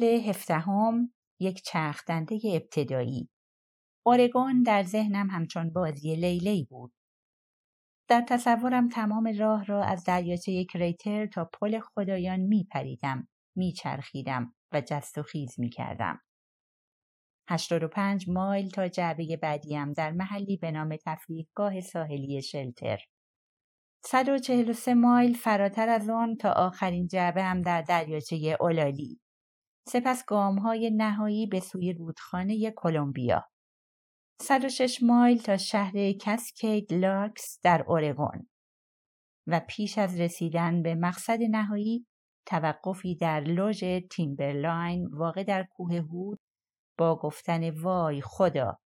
فصل هفدهم یک چرخدنده ابتدایی اورگون در ذهنم همچون بازی لیلی بود در تصورم تمام راه را از دریاچه کریتر تا پل خدایان می پریدم می چرخیدم و جست و خیز می کردم. 85 مایل تا جعبه بعدیم در محلی به نام تفریحگاه ساحلی شلتر. 143 مایل فراتر از آن تا آخرین جعبه هم در دریاچه اولالی. سپس گام های نهایی به سوی رودخانه کلمبیا. 106 مایل تا شهر کسکید لاکس در اورگون و پیش از رسیدن به مقصد نهایی توقفی در لوژ تیمبرلاین واقع در کوه هود با گفتن وای خدا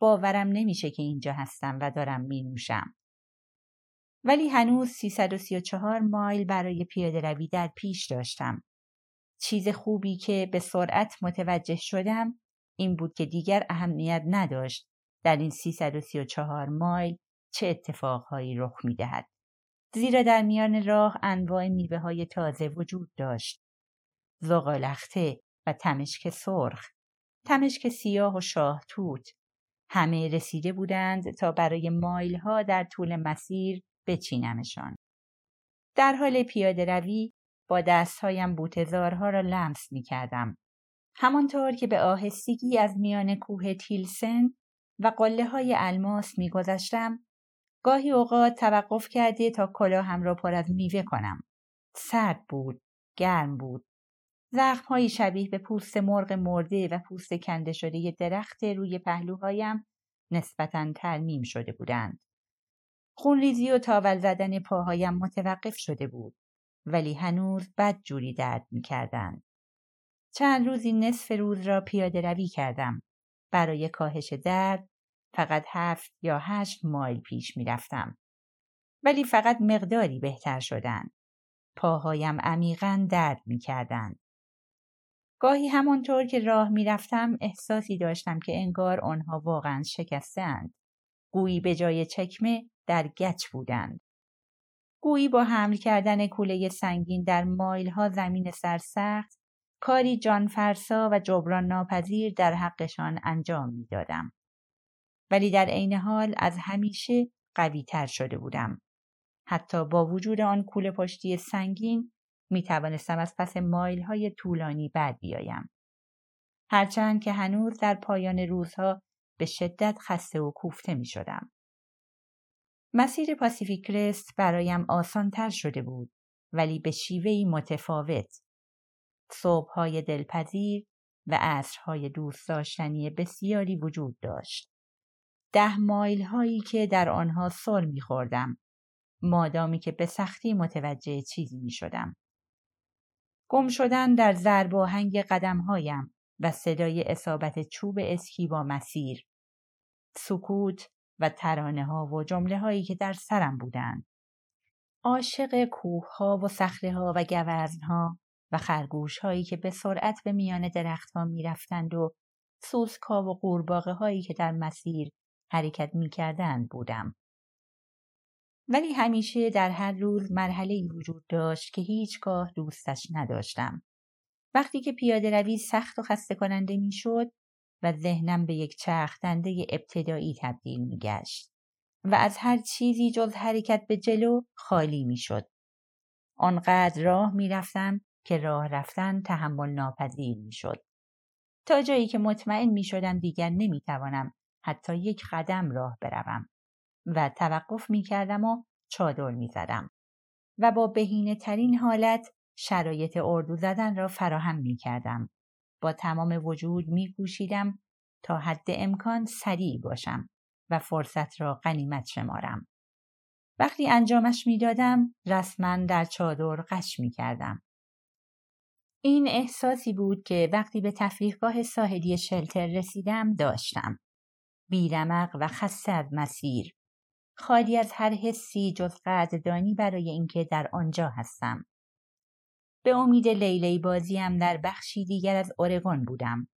باورم نمیشه که اینجا هستم و دارم می نوشم. ولی هنوز 334 مایل برای پیاده روی در پیش داشتم. چیز خوبی که به سرعت متوجه شدم این بود که دیگر اهمیت نداشت در این 334 مایل چه اتفاقهایی رخ می دهد. زیرا در میان راه انواع میوه های تازه وجود داشت. زغالخته و تمشک سرخ، تمشک سیاه و شاه توت. همه رسیده بودند تا برای مایل ها در طول مسیر بچینمشان. در حال پیاده روی با دستهایم بوتزارها را لمس می کردم. همانطور که به آهستگی از میان کوه تیلسن و قله های الماس می گذشتم گاهی اوقات توقف کرده تا کلاهم را پر از میوه کنم. سرد بود، گرم بود. زخمهایی شبیه به پوست مرغ مرده و پوست کنده شده درخت روی پهلوهایم نسبتا ترمیم شده بودند. خونریزی و تاول زدن پاهایم متوقف شده بود ولی هنوز بد جوری درد می کردن. چند روزی نصف روز را پیاده روی کردم. برای کاهش درد فقط هفت یا هشت مایل پیش می رفتم. ولی فقط مقداری بهتر شدن. پاهایم عمیقا درد می کردن. گاهی همانطور که راه می رفتم احساسی داشتم که انگار آنها واقعا شکستند. گویی به جای چکمه در گچ بودند. گویی با حمل کردن کوله سنگین در مایل ها زمین سرسخت کاری جانفرسا و جبران ناپذیر در حقشان انجام می دادم. ولی در عین حال از همیشه قوی تر شده بودم. حتی با وجود آن کوله پشتی سنگین می توانستم از پس مایل های طولانی بر بیایم. هرچند که هنوز در پایان روزها به شدت خسته و کوفته می شدم. مسیر پاسیفیک کرست برایم آسان تر شده بود ولی به شیوهی متفاوت. صبحهای دلپذیر و عصرهای دوست داشتنی بسیاری وجود داشت. ده مایل هایی که در آنها سل می خوردم. مادامی که به سختی متوجه چیزی می شدم. گم شدن در ضرب و هنگ قدم هایم و صدای اصابت چوب اسکی با مسیر. سکوت و ترانه ها و جمله هایی که در سرم بودند. عاشق کوه ها و صخره ها و گوزن ها و خرگوش هایی که به سرعت به میان درختها می رفتند و سوسکا و قورباغه هایی که در مسیر حرکت می کردند بودم. ولی همیشه در هر روز مرحله ای وجود داشت که هیچگاه دوستش نداشتم. وقتی که پیاده روی سخت و خسته کننده می شد و ذهنم به یک چرخدنده ابتدایی تبدیل می گشت و از هر چیزی جز حرکت به جلو خالی می شد. آنقدر راه می رفتم که راه رفتن تحمل ناپذیر می شد. تا جایی که مطمئن می شدم دیگر نمی توانم حتی یک قدم راه بروم و توقف می کردم و چادر می زدم و با بهینه ترین حالت شرایط اردو زدن را فراهم می کردم. با تمام وجود می کوشیدم تا حد امکان سریع باشم و فرصت را غنیمت شمارم. وقتی انجامش می دادم رسما در چادر قش می کردم. این احساسی بود که وقتی به تفریحگاه ساحلی شلتر رسیدم داشتم. بیرمق و خسته از مسیر. خالی از هر حسی جز قدردانی برای اینکه در آنجا هستم. به امید لیلی بازیم در بخشی دیگر از اورگون بودم.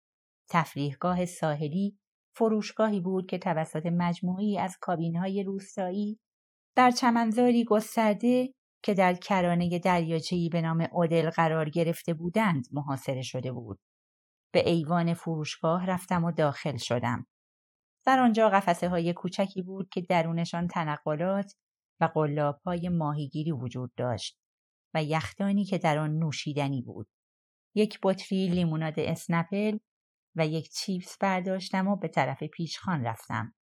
تفریحگاه ساحلی فروشگاهی بود که توسط مجموعی از کابینهای روستایی در چمنزاری گسترده که در کرانه دریاچه‌ای به نام اودل قرار گرفته بودند محاصره شده بود. به ایوان فروشگاه رفتم و داخل شدم. در آنجا قفسه های کوچکی بود که درونشان تنقلات و قلاب های ماهیگیری وجود داشت و یختانی که در آن نوشیدنی بود. یک بطری لیموناد اسنپل و یک چیپس برداشتم و به طرف پیشخان رفتم.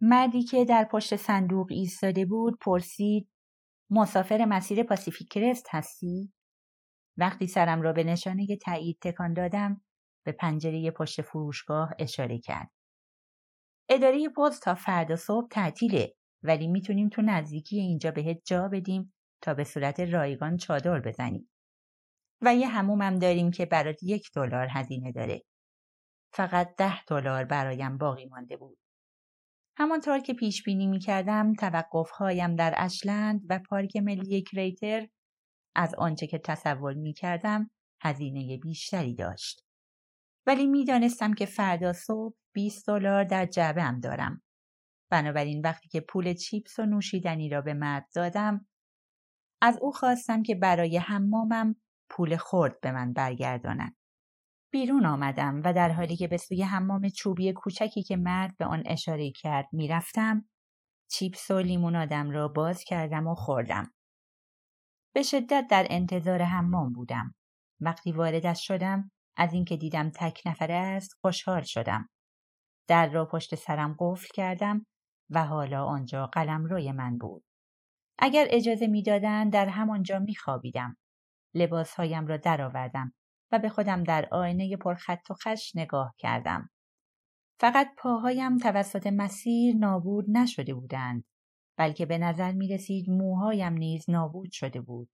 مردی که در پشت صندوق ایستاده بود پرسید مسافر مسیر پاسیفیک کرست هستی؟ وقتی سرم را به نشانه تایید تکان دادم به پنجره پشت فروشگاه اشاره کرد. اداره پست تا فردا صبح تعطیله ولی می‌تونیم تو نزدیکی اینجا بهت جا بدیم تا به صورت رایگان چادر بزنیم. و یه همومم داریم که برات یک دلار هزینه داره. فقط ده دلار برایم باقی مانده بود. همانطور که پیش بینی می کردم توقفهایم در اشلند و پارک ملی کریتر از آنچه که تصور می کردم هزینه بیشتری داشت. ولی می‌دانستم که فردا صبح 20 دلار در جعبه دارم. بنابراین وقتی که پول چیپس و نوشیدنی را به مرد دادم از او خواستم که برای حمامم پول خورد به من برگرداند. بیرون آمدم و در حالی که به سوی حمام چوبی کوچکی که مرد به آن اشاره کرد می‌رفتم چیپس و لیمونادم را باز کردم و خوردم. به شدت در انتظار حمام بودم. وقتی واردش شدم از اینکه دیدم تک نفره است خوشحال شدم. در را پشت سرم قفل کردم و حالا آنجا قلم روی من بود. اگر اجازه می‌دادند در همانجا میخوابیدم. لباسهایم را درآوردم و به خودم در آینه پرخط و خش نگاه کردم. فقط پاهایم توسط مسیر نابود نشده بودند بلکه به نظر می رسید موهایم نیز نابود شده بود.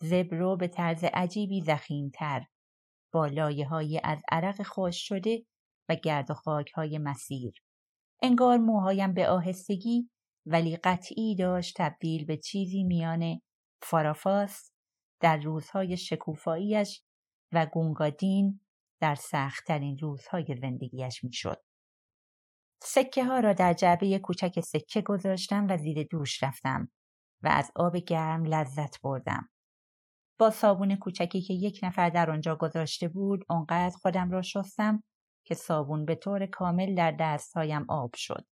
زبرو به طرز عجیبی زخیمتر با لایه های از عرق خوش شده و گرد و خاک های مسیر. انگار موهایم به آهستگی ولی قطعی داشت تبدیل به چیزی میان فارافاس در روزهای شکوفاییش و گونگادین در سختترین روزهای زندگیش می‌شد. سکه ها را در جعبه کوچک سکه گذاشتم و زیر دوش رفتم و از آب گرم لذت بردم. با صابون کوچکی که یک نفر در آنجا گذاشته بود آنقدر خودم را شستم که صابون به طور کامل در دستهایم آب شد.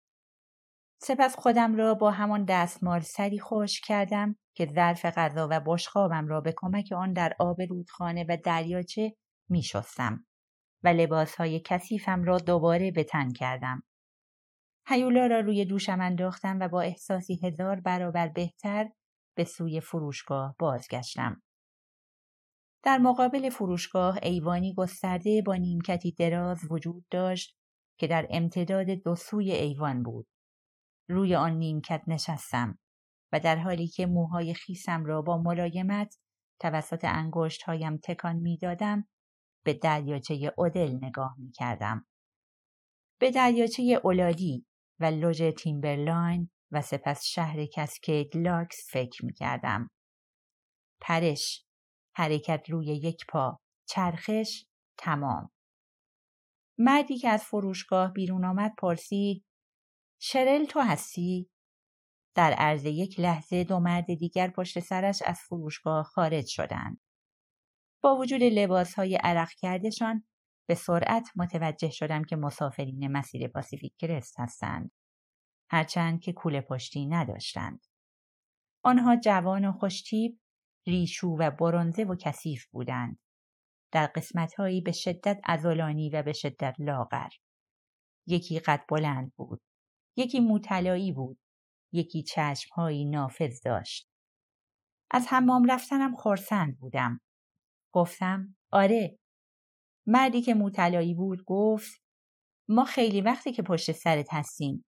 سپس خودم را با همان دستمال سری خوش کردم که ظرف غذا و بشخابم را به کمک آن در آب رودخانه و دریاچه می شستم و لباسهای کثیفم را دوباره به تن کردم. هیولا را روی دوشم انداختم و با احساسی هزار برابر بهتر به سوی فروشگاه بازگشتم. در مقابل فروشگاه ایوانی گسترده با نیمکتی دراز وجود داشت که در امتداد دو سوی ایوان بود. روی آن نیمکت نشستم و در حالی که موهای خیسم را با ملایمت توسط انگشت هایم تکان می دادم به دریاچه اودل نگاه می کردم. به دریاچه اولالی و لوژ تیمبرلاین و سپس شهر کسکید لاکس فکر می کردم. پرش، حرکت روی یک پا، چرخش، تمام. مردی که از فروشگاه بیرون آمد پرسید شرل تو هستی؟ در عرض یک لحظه دو مرد دیگر پشت سرش از فروشگاه خارج شدند. با وجود لباس های عرق کردشان به سرعت متوجه شدم که مسافرین مسیر پاسیفیک کرست هستند. هرچند که کوله پشتی نداشتند. آنها جوان و خوشتیب، ریشو و برونزه و کثیف بودند. در قسمتهایی به شدت ازولانی و به شدت لاغر. یکی قد بلند بود. یکی موطلایی بود. یکی چشمهایی نافذ داشت. از حمام رفتنم خورسند بودم. گفتم آره. مردی که موطلایی بود گفت ما خیلی وقتی که پشت سرت هستیم.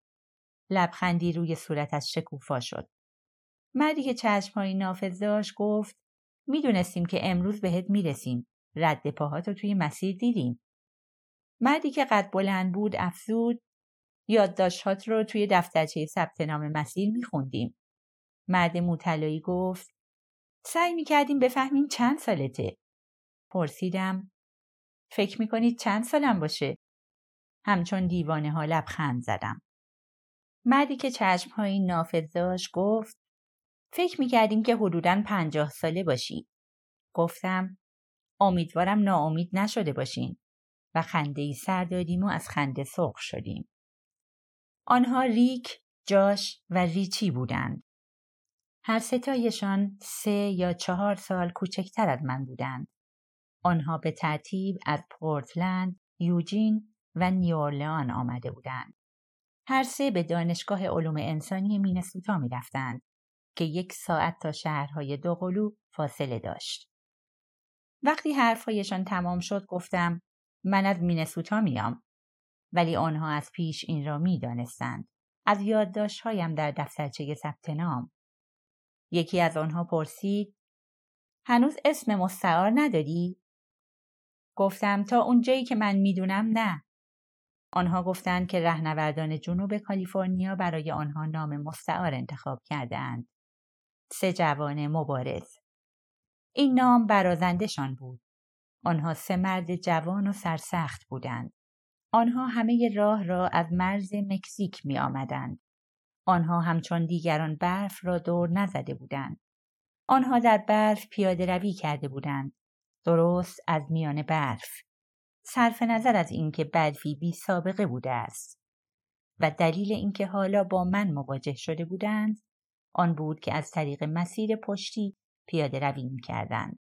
لبخندی روی صورتش شکوفا شد. مردی که چشمهایی نافذ داشت گفت می‌دونستیم که امروز بهت می‌رسیم. رد پاهاتو توی مسیر دیدیم. مردی که قد بلند بود افزود یادداشتهات رو توی دفترچه ثبت نام مسیر میخوندیم. مرد موطلایی گفت سعی می‌کردیم بفهمیم چند سالته. پرسیدم فکر می‌کنید چند سالم باشه؟ همچون دیوانه ها لبخند زدم. مردی که چشمهایی نافذ داشت گفت فکر می کردیم که حدوداً پنجاه ساله باشی. گفتم امیدوارم ناامید نشده باشین و خنده ای سر دادیم و از خنده سرخ شدیم. آنها ریک، جاش و ریچی بودند. هر ستایشان سه یا چهار سال کوچکتر از من بودند. آنها به ترتیب از پورتلند، یوجین و نیورلان آمده بودند. هر سه به دانشگاه علوم انسانی مینسوتا می رفتند که یک ساعت تا شهرهای دوقلو فاصله داشت. وقتی حرفهایشان تمام شد گفتم من از مینسوتا میام ولی آنها از پیش این را می دانستند. از یادداشتهایم در دفترچه ثبت نام یکی از آنها پرسید هنوز اسم مستعار نداری؟ گفتم تا اونجایی که من می‌دونم نه. آنها گفتند که رهنوردان جنوب کالیفرنیا برای آنها نام مستعار انتخاب کرده اند. سه جوان مبارز. این نام برازندشان بود. آنها سه مرد جوان و سرسخت بودند. آنها همه راه را از مرز مکزیک می آمدند. آنها همچون دیگران برف را دور نزده بودند. آنها در برف پیاده روی کرده بودند. درست از میان برف. صرف نظر از اینکه برفی بی سابقه بوده است. و دلیل اینکه حالا با من مواجه شده بودند آن بود که از طریق مسیر پشتی پیاده روی می کردند.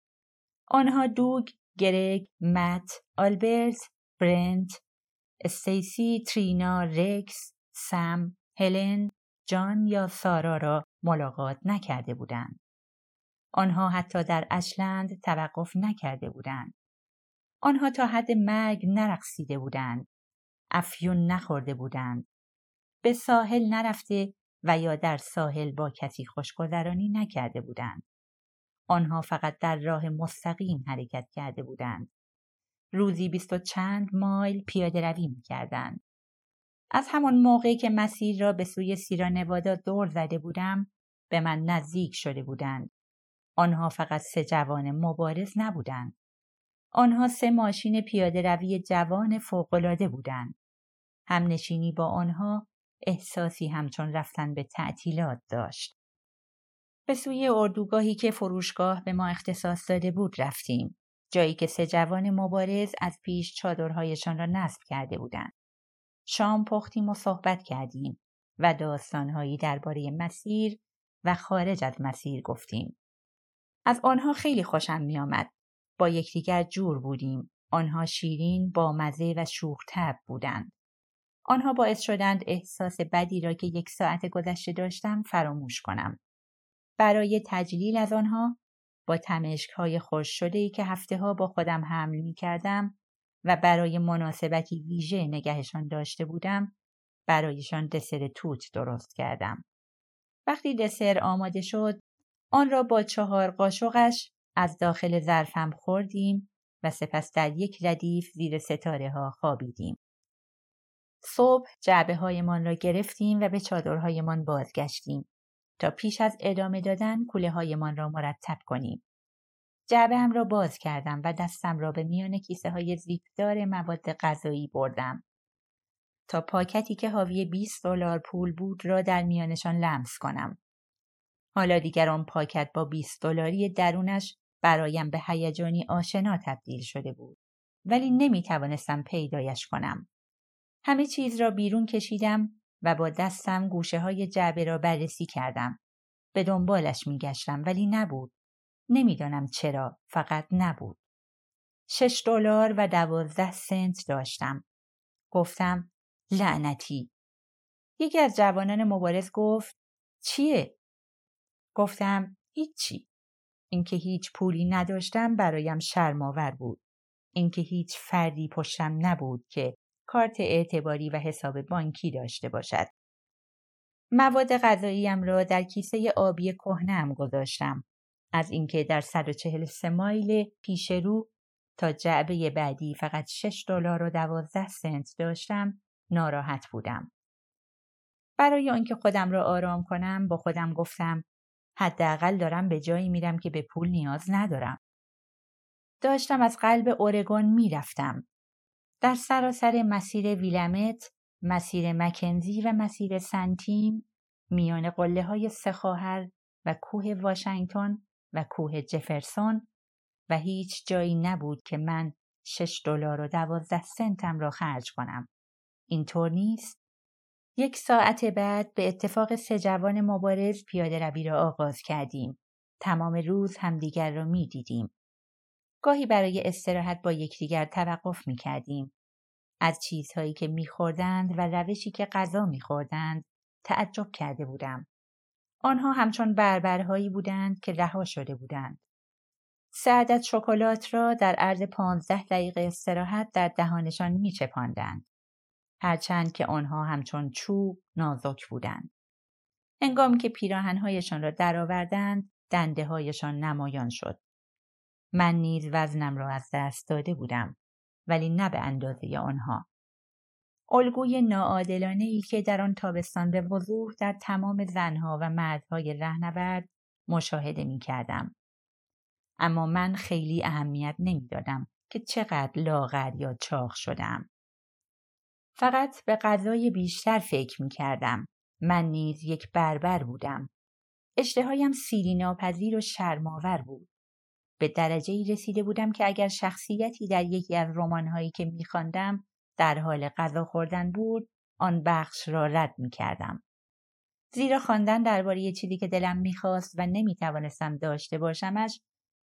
آنها دوگ، گرگ، مت، آلبرت، برنت، استیسی، ترینا، رکس، سم، هلن، جان یا سارا را ملاقات نکرده بودند. آنها حتی در اشلند توقف نکرده بودند. آنها تا حد مرگ نرقصیده بودند. افیون نخورده بودند. به ساحل نرفته و یا در ساحل با کسی خوشگذرانی نکرده بودند. آنها فقط در راه مستقیم حرکت کرده بودند. روزی بیست و چند مایل پیاده روی می کردند. از همان موقعی که مسیر را به سوی سیرا نوادا دور زده بودم به من نزدیک شده بودند. آنها فقط سه جوان مبارز نبودند. آنها سه ماشین پیاده روی جوان فوقالعاده بودند. همنشینی با آنها احساسی همچون رفتن به تعطیلات داشت. به سوی اردوگاهی که فروشگاه به ما اختصاص داده بود رفتیم. جایی که سه جوان مبارز از پیش چادرهایشان را نصب کرده بودند. شام پختیم و صحبت کردیم و داستانهایی درباره مسیر و خارج از مسیر گفتیم. از آنها خیلی خوشم می آمد. با یکدیگر جور بودیم. آنها شیرین، با مزه و شوخ تب بودند. آنها باعث شدند احساس بدی را که یک ساعت گذشته داشتم فراموش کنم. برای تجلیل از آنها با تمشک های خوش شده ای که هفته ها با خودم حمل می کردم و برای مناسبتی ویژه نگهشان داشته بودم برایشان دسر توت درست کردم. وقتی دسر آماده شد آن را با چهار قاشقش از داخل ظرفم خوردیم و سپس در یک ردیف زیر ستاره ها خوابیدیم. صبح جعبه هایمان را گرفتیم و به چادرهایمان بازگشتیم تا پیش از ادامه دادن کوله هایمان را مرتب کنیم. جعبه هم را باز کردم و دستم را به میان کیسه های زیپدار مواد غذایی بردم تا پاکتی که حاوی 20 دلار پول بود را در میانشان لمس کنم. حالا دیگر آن پاکت با 20 دلاری درونش برایم به هیجانی آشنا تبدیل شده بود ولی نمی توانستم پیدایش کنم. همه چیز را بیرون کشیدم و با دستم گوشه های جعبه را بررسی کردم. به دنبالش می گشتم ولی نبود. نمی‌دانم چرا فقط نبود. شش دلار و دوازده سنت داشتم. گفتم لعنتی. یکی از جوانان مبارز گفت چیه؟ گفتم هیچی. اینکه هیچ پولی نداشتم برایم شرماور بود. اینکه هیچ فردی پشتم نبود که کارت اعتباری و حساب بانکی داشته باشد. مواد غذاییم را در کیسه آبی کهنم گذاشتم. از اینکه در 143 مایل پیش رو تا جعبه بعدی فقط 6 دلار و 12 سنت داشتم ناراحت بودم. برای آنکه خودم را آرام کنم با خودم گفتم حداقل دارم به جایی میرم که به پول نیاز ندارم. داشتم از قلب اورگون می‌رفتم. در سراسر مسیر ویلمت، مسیر مکنزی و مسیر سنتیم میان قله های سه و کوه واشنگتن و کوه جفرسون و هیچ جایی نبود که من شش دلار و دوازده سنتم را خرج کنم. اینطور نیست؟ یک ساعت بعد به اتفاق سه جوان مبارز پیاده روی را آغاز کردیم. تمام روز همدیگر را می دیدیم. گاهی برای استراحت با یکدیگر توقف می کردیم. از چیزهایی که میخوردند و روشی که غذا میخوردند تعجب کرده بودم. آنها همچون بربرهایی بودند که رها شده بودند. سعدت شکلات را در عرض پانزده دقیقه استراحت در دهانشان میچپاندند. هرچند که آنها همچون چوب نازک بودند. انگام که پیراهنهایشان را درآوردند دنده هایشان نمایان شد. من نیز وزنم را از دست داده بودم ولی نه به اندازه آنها. الگوی ناعادلانه ای که در آن تابستان به وضوح در تمام زنها و مردهای رهنورد مشاهده می کردم. اما من خیلی اهمیت نمی‌دادم که چقدر لاغر یا چاق شدم. فقط به غذای بیشتر فکر می کردم. من نیز یک بربر بودم. اشتهایم سیری ناپذیر و شرماور بود. به درجه ای رسیده بودم که اگر شخصیتی در یکی از رمانهایی که میخواندم در حال غذا خوردن بود آن بخش را رد می کردم. زیرا خواندن درباره چیزی که دلم می‌خواست و نمی‌توانستم داشته باشمش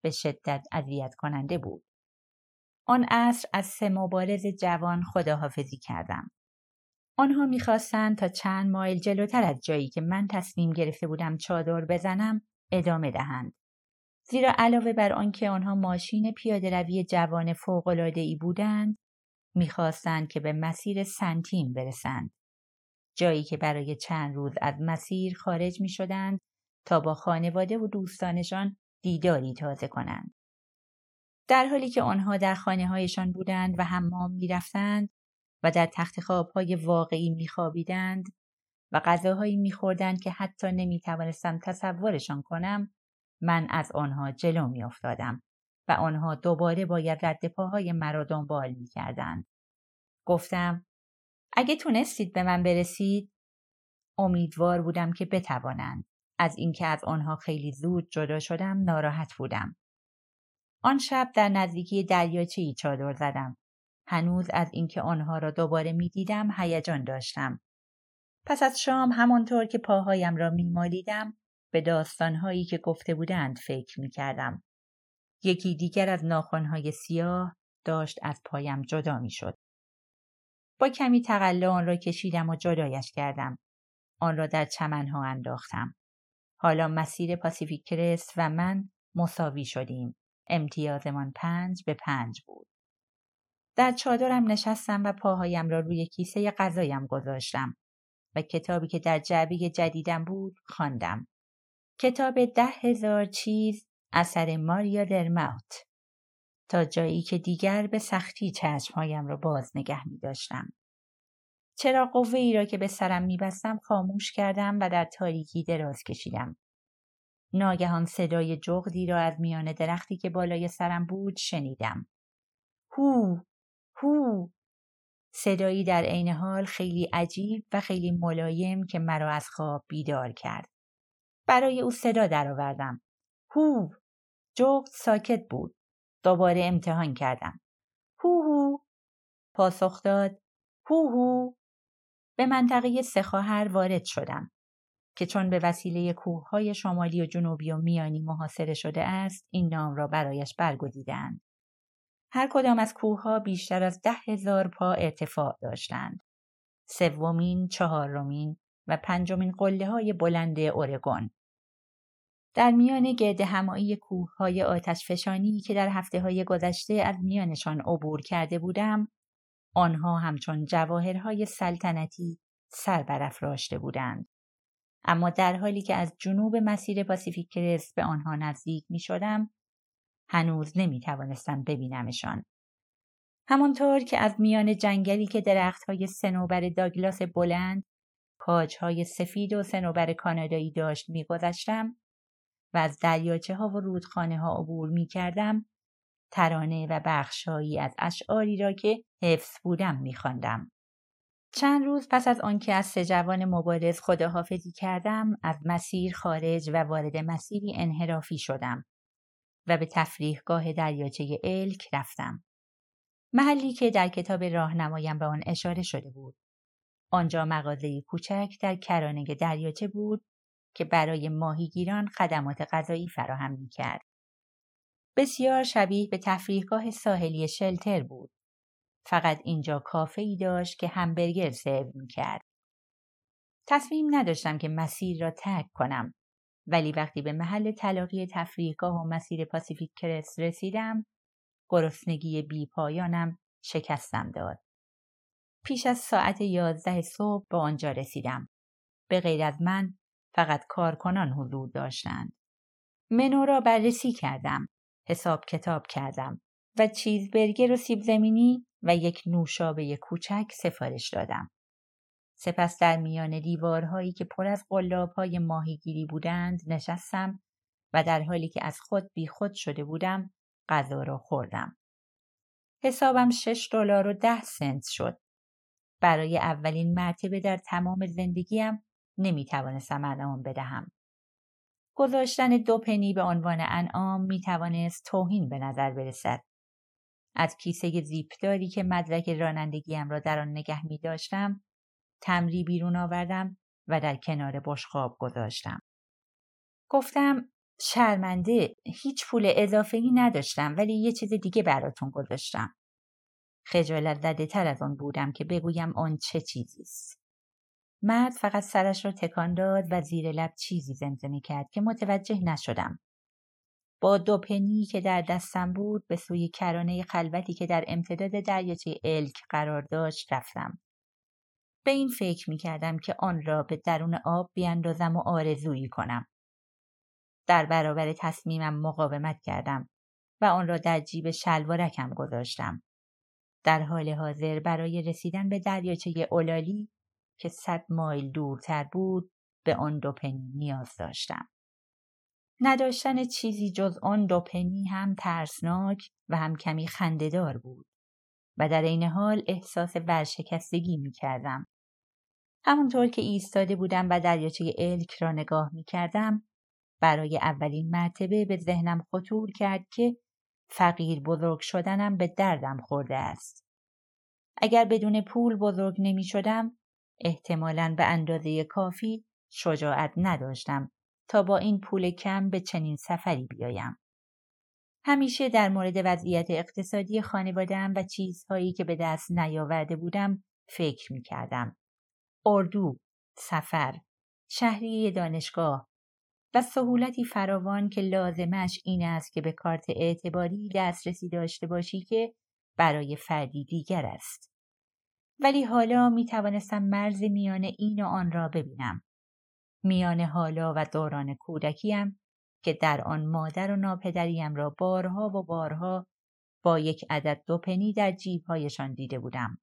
به شدت اذیت کننده بود. آن عصر از سه مبارز جوان خداحافظی کردم. آنها می‌خواستند تا چند مایل جلوتر از جایی که من تصمیم گرفته بودم چادر بزنم ادامه دهند. زیرا علاوه بر آنکه آنها ماشین پیاده روی جوان ای بودند می‌خواستند که به مسیر سنتین برسند جایی که برای چند روز از مسیر خارج می شدند تا با خانواده و دوستانشان دیداری تازه کنند. در حالی که آنها در خانه هایشان بودند و حمام می رفتند و در تخت خوابهای واقعی می خوابیدند و غذاهایی می خوردند که حتی نمی توانستم تصورشان کنم من از آنها جلو می افتادم و آنها دوباره باید رد پاهای مرا دنبال می کردند. گفتم اگه تونستید به من برسید امیدوار بودم که بتوانند. از اینکه از آنها خیلی زود جدا شدم ناراحت بودم. آن شب در نزدیکی دریاچه ای چادر زدم. هنوز از اینکه آنها را دوباره می دیدم هیجان داشتم. پس از شام همانطور که پاهایم را می مالیدم به داستانهایی که گفته بودند فکر می کردم. یکی دیگر از ناخونهای سیاه داشت از پایم جدا می شد. با کمی تقلا آن را کشیدم و جدایش کردم. آن را در چمنها انداختم. حالا مسیر پاسیفیک کرست و من مساوی شدیم. امتیازمان پنج به پنج بود. در چادرم نشستم و پاهایم را روی کیسه غذایم گذاشتم و کتابی که در جعبه جدیدم بود خواندم. کتاب ده هزار چیز اثر ماریا درماوت تا جایی که دیگر به سختی چشمهایم را باز نگه می داشتم. چرا قوه ای را که به سرم می بستم خاموش کردم و در تاریکی دراز کشیدم. ناگهان صدای جغدی را از میان درختی که بالای سرم بود شنیدم. هو هو صدایی در عین حال خیلی عجیب و خیلی ملایم که مرا از خواب بیدار کرد. برای او صدا درآوردم. هو جغد ساکت بود. دوباره امتحان کردم. هو هو پاسخ داد. هو هو به منطقه سخواهر وارد شدم که چون به وسیله کوههای شمالی و جنوبی و میانی محاصره شده است این نام را برایش برگزیدند. هر کدام از کوهها بیشتر از ده هزار پا ارتفاع داشتند. سومین، چهارمین و پنجمین قله های بلند اورگون. در میان گرد همایی کوه های آتش فشانی که در هفته های گذشته از میانشان عبور کرده بودم آنها همچون جواهرهای سلطنتی سر برافراشته بودند. اما در حالی که از جنوب مسیر پاسیفیک کرست به آنها نزدیک می شدم، هنوز نمی توانستم ببینمشان. همانطور که از میان جنگلی که درختهای سنوبر داگلاس بلند، کاجهای سفید و سنوبر کانادایی داشت میگذشتم و از دریاچه ها و رودخانه ها عبور می کردم ترانه و بخشهایی از اشعاری را که حفظ بودم میخواندم. چند روز پس از آنکه از سه جوان مبارز خداحافظی کردم از مسیر خارج و وارد مسیری انحرافی شدم و به تفریحگاه دریاچه الک رفتم محلی که در کتاب راهنمایم به آن اشاره شده بود آنجا مغازه کوچک در کرانه دریاچه بود که برای ماهیگیران خدمات غذایی فراهم می کرد. بسیار شبیه به تفریحگاه ساحلی شلتر بود. فقط اینجا کافه ای داشت که همبرگر سرو می کرد. تصمیم نداشتم که مسیر را ترک کنم ولی وقتی به محل تلاقی تفریحگاه و مسیر پاسیفیک کرس رسیدم گرسنگی بی پایانم شکستم داد. پیش از ساعت یازده صبح به آنجا رسیدم. به غیر از من فقط کارکنان حضور داشتند. منو را بررسی کردم. حساب کتاب کردم و چیز برگر و سیب زمینی و یک نوشابه کوچک سفارش دادم. سپس در میان دیوارهایی که پر از قلابهای ماهیگیری بودند نشستم و در حالی که از خود بی خود شده بودم غذا را خوردم. حسابم شش دلار و ده سنت شد. برای اولین مرتبه در تمام زندگیم نمی توانستم انعام بدهم. گذاشتن دو پنی به عنوان انعام می توانست توهین به نظر برسد. از کیسه زیپداری که مدرک رانندگیم را در آن نگه می داشتم تمری بیرون آوردم و در کنار بشقاب گذاشتم. گفتم شرمنده هیچ پول اضافه ای نداشتم ولی یه چیز دیگه براتون گذاشتم. خجالت زده تر از آن بودم که بگویم آن چه چیزی است. مرد فقط سرش را تکان داد و زیر لب چیزی زمزمه کرد که متوجه نشدم. با دو پنی که در دستم بود به سوی کرانه خلوتی که در امتداد دریاچه الک قرار داشت رفتم. به این فکر می کردم که آن را به درون آب بیاندازم و آرزویی کنم. در برابر تصمیمم مقاومت کردم و آن را در جیب شلوارکم گذاشتم. در حال حاضر برای رسیدن به دریاچه اولالی که صد مایل دورتر بود به آن دو پنی نیاز داشتم. نداشتن چیزی جز آن دو پنی هم ترسناک و هم کمی خندهدار بود و در این حال احساس ورشکستگی می کردم. همونطور که ایستاده بودم و دریاچه الک را نگاه می کردم برای اولین مرتبه به ذهنم خطور کرد که فقیر بزرگ شدنم به دردم خورده است. اگر بدون پول بزرگ نمی شدم احتمالاً به اندازه کافی شجاعت نداشتم تا با این پول کم به چنین سفری بیایم. همیشه در مورد وضعیت اقتصادی خانوادم و چیزهایی که به دست نیاورده بودم فکر می کردم. اردو، سفر، شهری دانشگاه و سهولتی فراوان که لازمش این است که به کارت اعتباری دسترسی داشته باشی که برای فردی دیگر است. ولی حالا می توانستم مرز میان این و آن را ببینم. میان حالا و دوران کودکیم که در آن مادر و ناپدریم را بارها و بارها با یک عدد دو پنی در جیبهایشان دیده بودم.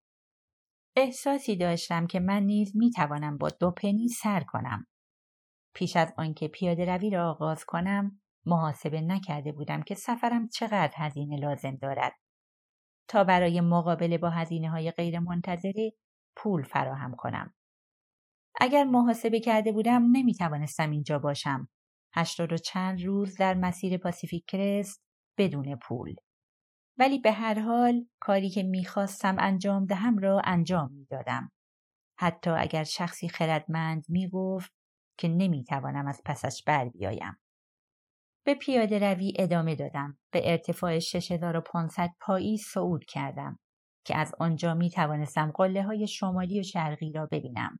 احساسی داشتم که من نیز می توانم با دو پنی سر کنم. پیش از آنکه پیاده روی را آغاز کنم محاسبه نکرده بودم که سفرم چقدر هزینه لازم دارد تا برای مقابله با هزینه های غیر منتظره پول فراهم کنم. اگر محاسبه کرده بودم نمی توانستم اینجا باشم. هشتاد و چند روز در مسیر پاسیفیک کرست بدون پول. ولی به هر حال کاری که می‌خواستم انجام دهم را انجام می‌دادم. حتی اگر شخصی خردمند می‌گفت که نمی‌توانم از پسش بر بیایم. به پیاده روی ادامه دادم. به ارتفاع 6500 پایی صعود کردم که از آنجا می توانستم قله های شمالی و شرقی را ببینم.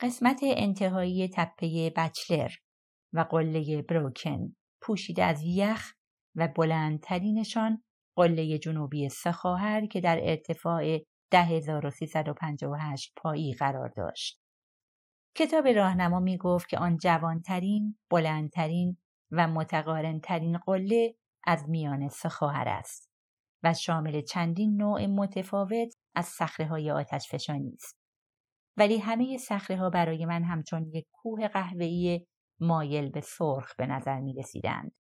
قسمت انتهایی تپه بچلر و قله بروکن پوشیده از یخ و بلندترینشان قله جنوبی سخاهر که در ارتفاع 10358 پایی قرار داشت. کتاب راهنما می گفت که آن جوانترین، بلندترین و متقارنترین قله از میان سه خواهر است و شامل چندین نوع متفاوت از صخره های آتش فشانی است. ولی همه صخره ها برای من همچون یک کوه قهوه‌ای مایل به سرخ به نظر می رسیدند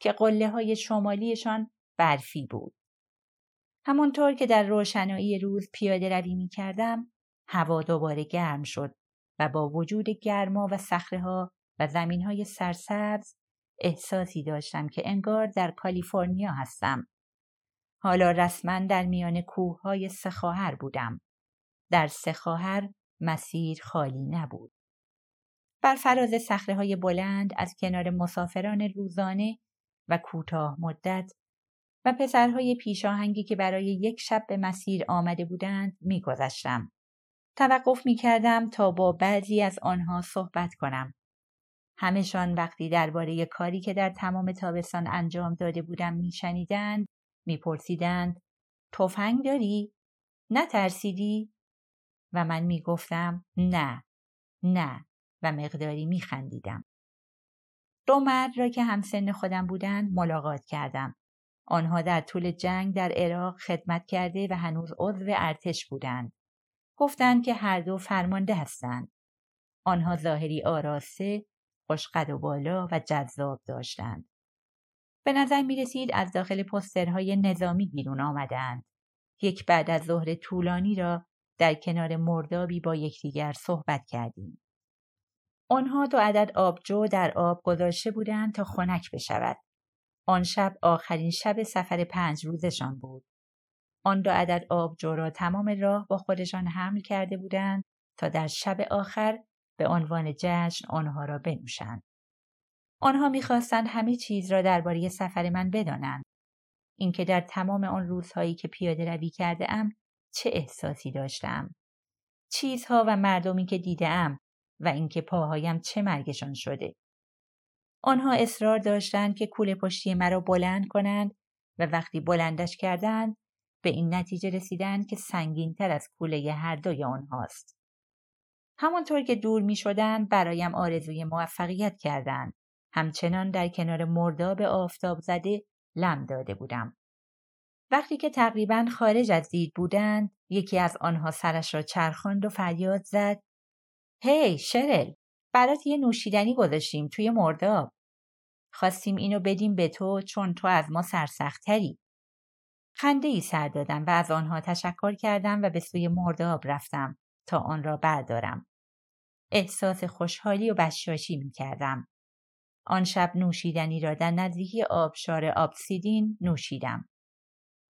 که قله های شمالیشان برفی بود. همانطور که در روشنایی روز پیاده روی می کردم هوا دوباره گرم شد و با وجود گرما و صخره ها و زمین های سرسبز احساسی داشتم که انگار در کالیفرنیا هستم. حالا رسما در میان کوه های سخاهر بودم. در سخاهر مسیر خالی نبود. بر فراز سخره های بلند از کنار مسافران روزانه و کوتاه مدت و پسرهای پیشاهنگی که برای یک شب به مسیر آمده بودند میگذشتم. توقف می کردم تا با بعضی از آنها صحبت کنم. همشان وقتی درباره کاری که در تمام تابستان انجام داده بودم میشنیدند میپرسیدند تفنگ داری؟ نترسیدی؟ و من می‌گفتم نه نه و مقداری میخندیدم. دو مرد را که همسن خودم بودند ملاقات کردم. آنها در طول جنگ در عراق خدمت کرده و هنوز عضو ارتش بودند. گفتند که هر دو فرمانده هستند. آنها ظاهری آراسته خوشقد و بالا و جذاب داشتند. به نظر می رسید از داخل پسترهای نظامی بیرون آمدند. یک بعد از ظهر طولانی را در کنار مردابی با یکدیگر صحبت کردیم. آنها دو عدد آبجو در آب گذاشته بودند تا خنک بشود. آن شب آخرین شب سفر پنج روزشان بود. آن دو عدد آبجو را تمام راه با خودشان حمل کرده بودند تا در شب آخر به عنوان جشن آنها را بنوشند. آنها می‌خواستند همه چیز را درباره سفر من بدانند. اینکه در تمام آن روزهایی که پیاده روی کرده ام چه احساسی داشتم. چیزها و مردمی که دیده ام و اینکه پاهایم چه مرگشان شده. آنها اصرار داشتند که کوله پشتی مرا بلند کنند و وقتی بلندش کردند به این نتیجه رسیدند که سنگینتر از کوله هر دوی آنهاست. همانطور که دور می شدن برایم آرزوی موفقیت کردند. همچنان در کنار مرداب آفتاب زده لم داده بودم. وقتی که تقریبا خارج از دید بودند یکی از آنها سرش را چرخاند و فریاد زد هی hey, شرل برات یه نوشیدنی گذاشتیم توی مرداب خواستیم اینو بدیم به تو چون تو از ما سرسختری خنده ای سر دادم و از آنها تشکر کردم و به سوی مرداب رفتم تا آن را بردارم احساس خوشحالی و بشاشی می کردم. آن شب نوشیدنی را در نزدیکی آبشار آبسیدین نوشیدم.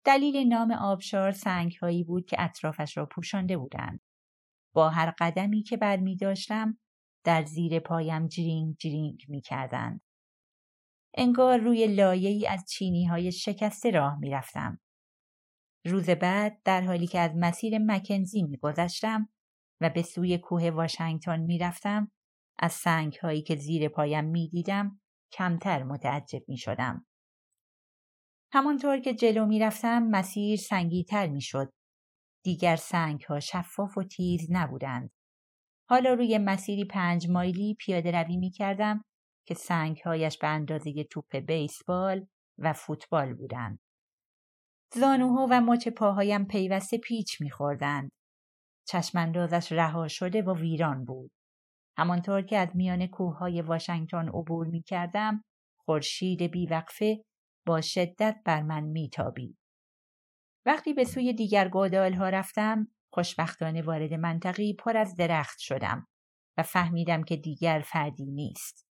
دلیل نام آبشار سنگ هایی بود که اطرافش را پوشانده بودند. با هر قدمی که بر می داشتم در زیر پایم جرینگ جرینگ می کردند. انگار روی لایه ای از چینی های شکسته راه می رفتم. روز بعد در حالی که از مسیر مکنزی می گذشتم و به سوی کوه واشنگتن می‌رفتم از سنگ هایی که زیر پایم می‌دیدم کمتر متعجب می شدم. همانطور که جلو می رفتم مسیر سنگیتر می شد. دیگر سنگ ها شفاف و تیز نبودند. حالا روی مسیری پنج مایلی پیاده روی می کردم که سنگ هایش به اندازه توپ بیسبال و فوتبال بودند. زانوها و مچ پاهایم پیوسته پیچ می خوردند. چشماندازش رها شده و ویران بود. همانطور که از میان کوههای واشنگتن عبور می کردم، خورشید بیوقفه با شدت بر من میتابید. وقتی به سوی دیگر گودال ها رفتم، خوشبختانه وارد منطقی پر از درخت شدم و فهمیدم که دیگر فردی نیست.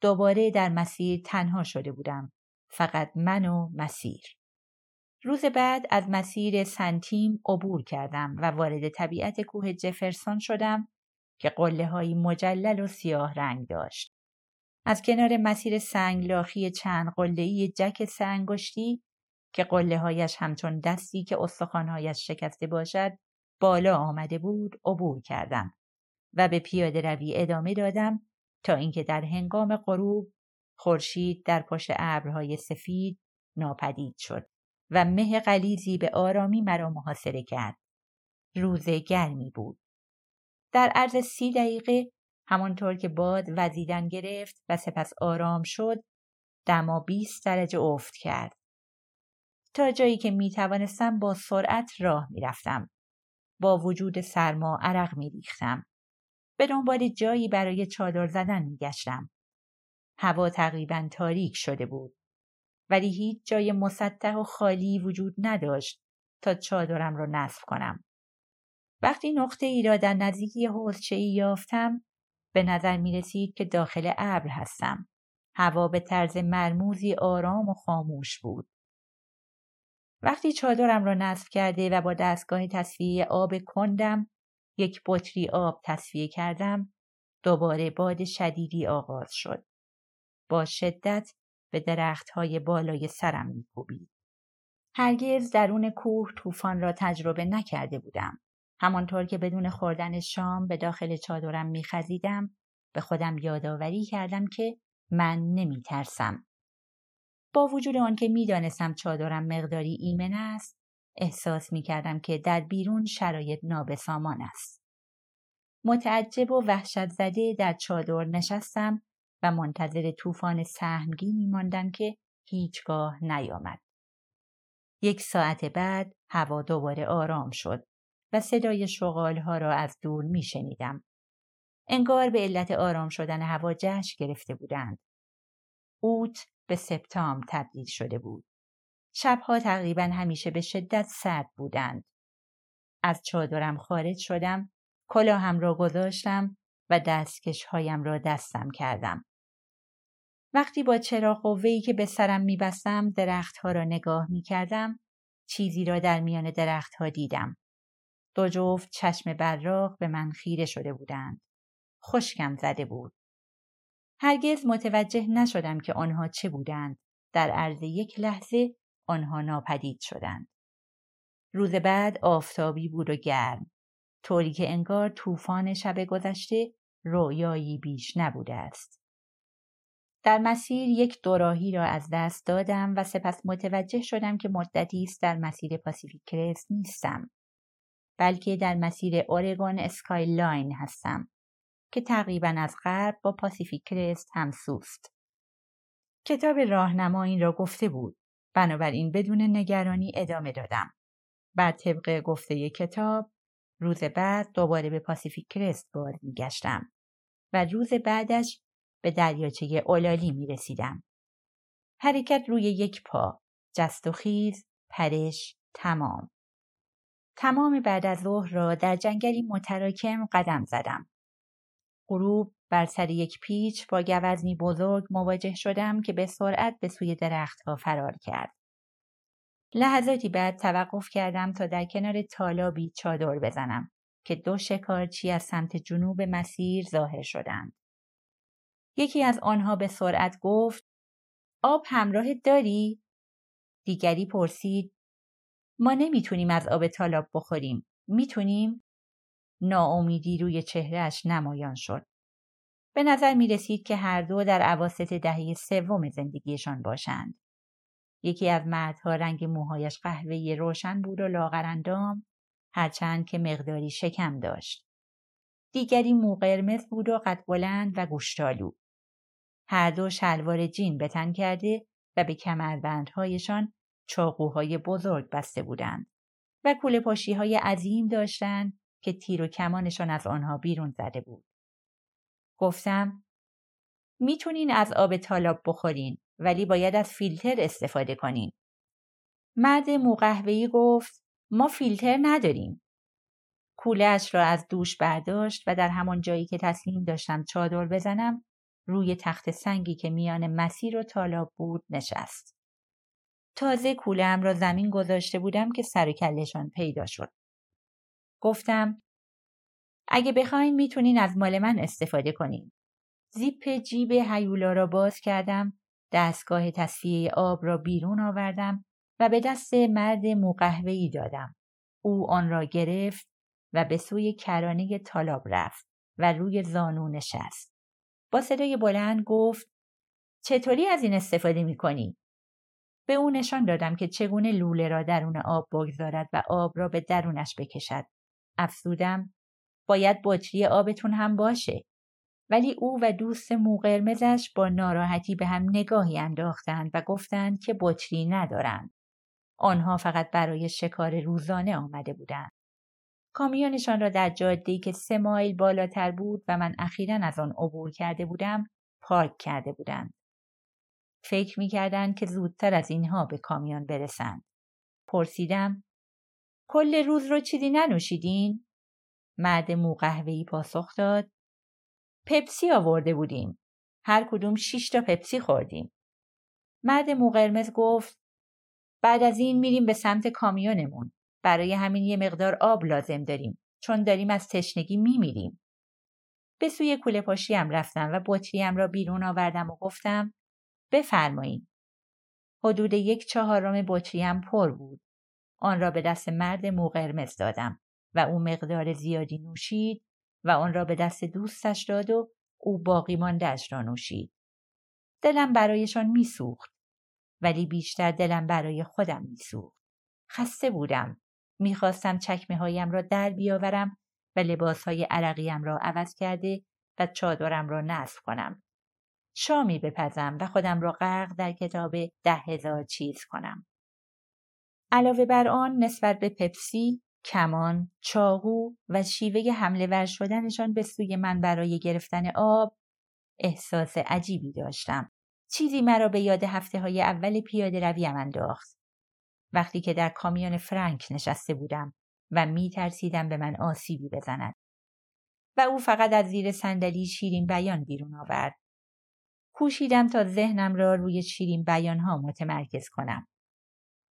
دوباره در مسیر تنها شده بودم. فقط من و مسیر. روز بعد از مسیر سنتیم عبور کردم و وارد طبیعت کوه جفرسون شدم که قله های مجلل و سیاه رنگ داشت. از کنار مسیر سنگلاخی چند قله جک سنگشتی که قله هایش همچون دستی که استخوانهایش شکسته باشد بالا آمده بود عبور کردم و به پیاده روی ادامه دادم تا اینکه در هنگام غروب خورشید در پشت ابرهای سفید ناپدید شد. و مه قلیزی به آرامی مرا محاصره کرد. روز گرمی بود. در عرض سی دقیقه همانطور که باد وزیدن گرفت و سپس آرام شد دما 20 درجه افت کرد. تا جایی که می توانستم با سرعت راه می رفتم. با وجود سرما عرق می ریختم. به دنبال جایی برای چادر زدن می گشتم. هوا تقریبا تاریک شده بود. ولی هیچ جای مسطح و خالی وجود نداشت تا چادرم را نصب کنم. وقتی نقطه ای را در نزدیکی حوزچه ای یافتم به نظر می رسید که داخل ابر هستم. هوا به طرز مرموزی آرام و خاموش بود. وقتی چادرم را نصب کرده و با دستگاه تصفیه آب کندم یک بطری آب تصفیه کردم دوباره باد شدیدی آغاز شد. با شدت به درختهای بالای سرم میکوبید. هرگز درون کوه طوفان را تجربه نکرده بودم. همانطور که بدون خوردن شام به داخل چادرم میخزیدم به خودم یادآوری کردم که من نمیترسم. با وجود آنکه می‌دانستم چادرم مقداری ایمن است احساس می‌کردم که در بیرون شرایط نابسامان است. متعجب و وحشت زده در چادر نشستم و منتظر طوفان سهمگینی ماندم که هیچگاه نیامد. یک ساعت بعد هوا دوباره آرام شد و صدای ها را از دور می شنیدم. انگار به علت آرام شدن هوا جشن گرفته بودند. اوت به سپتامبر تبدیل شده بود. شبها تقریبا همیشه به شدت سرد بودند. از چادرم خارج شدم، کلاهم را گذاشتم و دستکش هایم را دستم کردم. وقتی با چراغ قوه‌ای که به سرم میبستم درختها را نگاه می‌کردم چیزی را در میان درختها دیدم. دو جفت چشم براق به من خیره شده بودند. خشکم زده بود. هرگز متوجه نشدم که آنها چه بودند. در عرض یک لحظه آنها ناپدید شدند. روز بعد آفتابی بود و گرم. طوری که انگار طوفان شب گذشته رویایی بیش نبوده است. در مسیر یک دوراهی را از دست دادم و سپس متوجه شدم که مدتی است در مسیر پاسیفیک کرست نیستم. بلکه در مسیر اورگون اسکای لاین هستم که تقریبا از غرب با پاسیفیک کرست همسوست. کتاب راهنما این را گفته بود. بنابراین بدون نگرانی ادامه دادم. بعد طبق گفته کتاب روز بعد دوباره به پاسیفیک کرست بار میگشتم و روز بعدش به دریاچه اولالی می رسیدم. حرکت روی یک پا، جست و خیز، پرش، تمام. تمام بعد از ظهر را در جنگلی متراکم قدم زدم. غروب بر سر یک پیچ با گوزنی بزرگ مواجه شدم که به سرعت به سوی درختها فرار کرد. لحظاتی بعد توقف کردم تا در کنار تالابی چادر بزنم که دو شکارچی از سمت جنوب مسیر ظاهر شدند. یکی از آنها به سرعت گفت آب همراه داری؟ دیگری پرسید ما نمی‌تونیم از آب تالاب بخوریم. می‌تونیم؟ ناامیدی روی چهرهش نمایان شد. به نظر می رسید که هر دو در عواست دهه سوم زندگیشان باشند. یکی از مردها رنگ موهایش قهوه‌ای روشن بود و لاغرندام هرچند که مقداری شکم داشت. دیگری مو قرمز بود و قد بلند و گوشتالو. هر دو شلوار جین به تن کرده و به کمربندهایشان چاقوهای بزرگ بسته بودند و کوله پاشی های عظیم داشتند که تیر و کمانشان از آنها بیرون زده بود. گفتم می‌تونین از آب تالاب بخورین ولی باید از فیلتر استفاده کنین. مرد موقهوهی گفت ما فیلتر نداریم. کولهاش را از دوش برداشت و در همان جایی که تصمیم داشتم چادر بزنم روی تخت سنگی که میان مسیر و تالاب بود نشست. تازه کولم را زمین گذاشته بودم که سر کلشان پیدا شد. گفتم اگه بخواین می‌تونین از مال من استفاده کنین. زیپ جیب هیولا را باز کردم، دستگاه تصفیه آب را بیرون آوردم و به دست مرد موقهوهی دادم. او آن را گرفت و به سوی کرانه تالاب رفت و روی زانو نشست. با صدای بلند گفت چطوری از این استفاده می کنی؟ به او نشان دادم که چگونه لوله را درون آب بگذارد و آب را به درونش بکشد. افزودم باید بطری آبتون هم باشه. ولی او و دوست موقرمزش با ناراحتی به هم نگاهی انداختند و گفتند که بطری ندارند. آنها فقط برای شکار روزانه آمده بودند. کامیونشان را در جاده‌ای که سه مایل بالاتر بود و من اخیرا از آن عبور کرده بودم پارک کرده بودند. فکر می‌کردند که زودتر از اینها به کامیون برسند. پرسیدم کل روز رو چیزی ننوشیدین؟ مرد موقهوهی پاسخ داد پپسی آورده بودیم. هر کدوم شیش تا پپسی خوردیم. مرد موقرمز گفت بعد از این میریم به سمت کامیونمون. برای همین یه مقدار آب لازم داریم چون داریم از تشنگی میمیریم. به سوی کوله پاشیم رفتم و بطریم را بیرون آوردم و گفتم بفرمایید. حدود یک چهارم بطریم پر بود. آن را به دست مرد مو دادم و او مقدار زیادی نوشید و آن را به دست دوستش داد و او باقی ماندهش را نوشید. دلم برایشان میسوخت ولی بیشتر دلم برای خودم میسوخت. خسته بودم. می‌خواستم چکمه هایم را در بیاورم و لباس های عرقیم را عوض کرده و چادرم را نصب کنم. شامی بپزم و خودم را غرق در کتاب ده هزار چیز کنم. علاوه بر آن نسبت به پپسی، کمان، چاقو و شیوه حمله ور شدنشان به سوی من برای گرفتن آب احساس عجیبی داشتم. چیزی مرا به یاد هفته های اول پیاده رویم انداخت. وقتی که در کامیون فرانک نشسته بودم و می ترسیدم به من آسیبی بزند. و او فقط از زیر صندلی شیرین بیان بیرون آورد. کوشیدم تا ذهنم را روی شیرین بیان ها متمرکز کنم.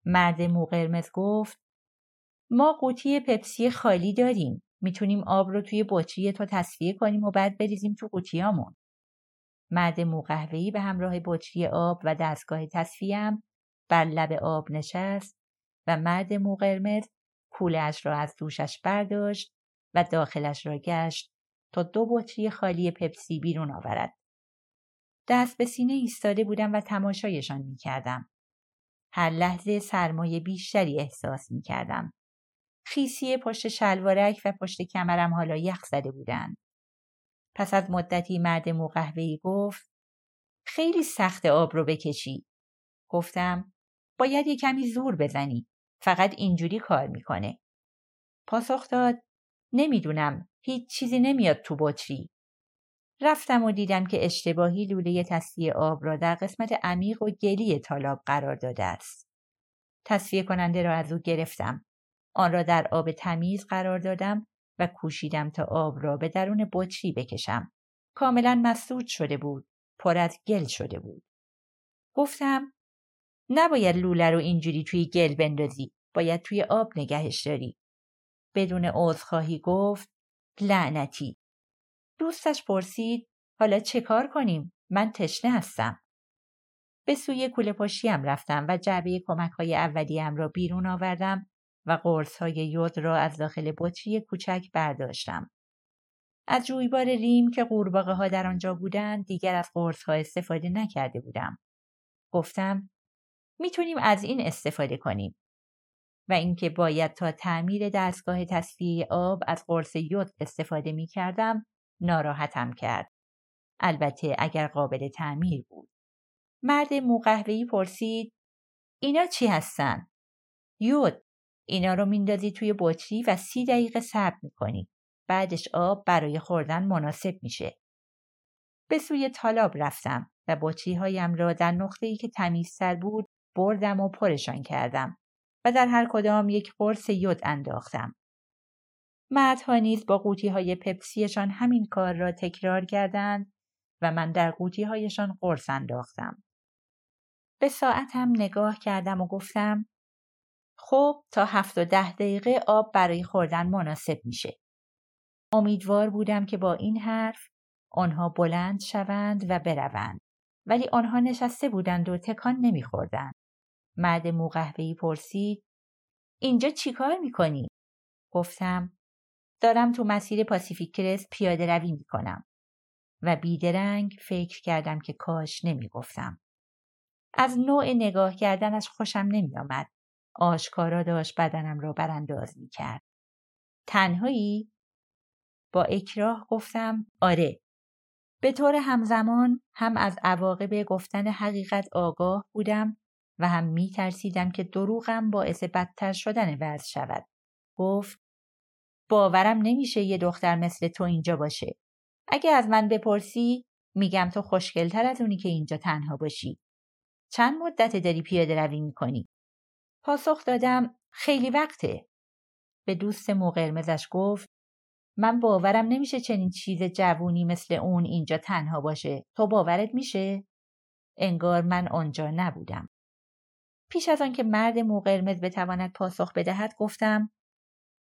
مرد مو قرمز گفت ما قوطی پپسی خالی داریم. می‌تونیم آب رو توی بطری تو تصفیه کنیم و بعد بریزیم تو قوطیامون. مرد مو به همراه بطری آب و دستگاه تصفیهام بر لب آب نشست و مرد مو قرمز کولش را از دوشش برداشت و داخلش را گشت تا دو بطری خالی پپسی بیرون آورد. دست به سینه ایستاده بودم و تماشایشان می کردم. هر لحظه سرمایه بیشتری احساس می کردم. خیسی پشت شلوارک و پشت کمرم حالا یخ زده بودند. پس از مدتی مرد موقهوهی گفت خیلی سخت آب رو بکشی. گفتم باید یه کمی زور بزنی. فقط اینجوری کار می‌کنه. پاسخ داد نمی‌دونم هیچ چیزی نمیاد تو بطری. رفتم و دیدم که اشتباهی لوله تصفیه آب را در قسمت عمیق و گلی تالاب قرار داده است. تصفیه کننده را از او گرفتم. آن را در آب تمیز قرار دادم و کوشیدم تا آب را به درون بطری بکشم. کاملا مسدود شده بود. پر از گل شده بود. گفتم نباید لوله رو اینجوری توی گل بندازی. باید توی آب نگهش داری. بدون عذرخواهی گفت لعنتی. دوستش پرسید حالا چه کار کنیم؟ من تشنه هستم. به سوی کوله پاشیم رفتم و جعبه کمک های اولیم را بیرون آوردم و قرص های یود را از داخل بطری کوچک برداشتم. از جویبار ریم که قورباغه ها در آنجا بودند دیگر از قرص ها استفاده نکرده بودم. گفتم می‌تونیم از این استفاده کنیم. و اینکه باید تا تعمیر دستگاه تصفیه آب از قرص یود استفاده می کردم ناراحتم کرد. البته اگر قابل تعمیر بود. مرد موقهوهی پرسید اینا چی هستن؟ یود اینا رو میندازی توی بطری و سی دقیقه صبر می‌کنی. بعدش آب برای خوردن مناسب میشه. به سوی تالاب رفتم و بطری هایم را در نقطه ای که تمیزتر بود بردم و پرشان کردم و در هر کدام یک قرص یود انداختم. مردها نیز با قوطی های پپسیشان همین کار را تکرار کردند و من در قوطی هایشان قرص انداختم. به ساعتم نگاه کردم و گفتم خب تا هفت و ده دقیقه آب برای خوردن مناسب میشه. امیدوار بودم که با این حرف آنها بلند شوند و بروند. ولی آنها نشسته بودند و تکان نمیخوردند. مرد موقهوهی پرسید اینجا چیکار می‌کنی؟ گفتم دارم تو مسیر پاسیفیک کرس پیاده روی می‌کنم و بیدرنگ فکر کردم که کاش نمی‌گفتم. از نوع نگاه کردنش خوشم نمیآمد. آشکارا داشت بدنم را برانداز می‌کرد. تنهایی؟ با اکراه گفتم آره. به طور همزمان هم از عواقب گفتن حقیقت آگاه بودم و هم می ترسیدم که دروغم باعث بدتر شدن وضع شود. گفت باورم نمیشه یه دختر مثل تو اینجا باشه. اگه از من بپرسی میگم تو خوشگلتر از اونی که اینجا تنها باشی. چند مدت داری پیاده روی می‌کنی؟ پاسخ دادم خیلی وقته. به دوست مو قرمزش گفت من باورم نمیشه چنین چیز جوونی مثل اون اینجا تنها باشه. تو باورت میشه؟ انگار من آنجا نبودم. پیش از آنکه مرد مو قرمز بتواند پاسخ بدهد گفتم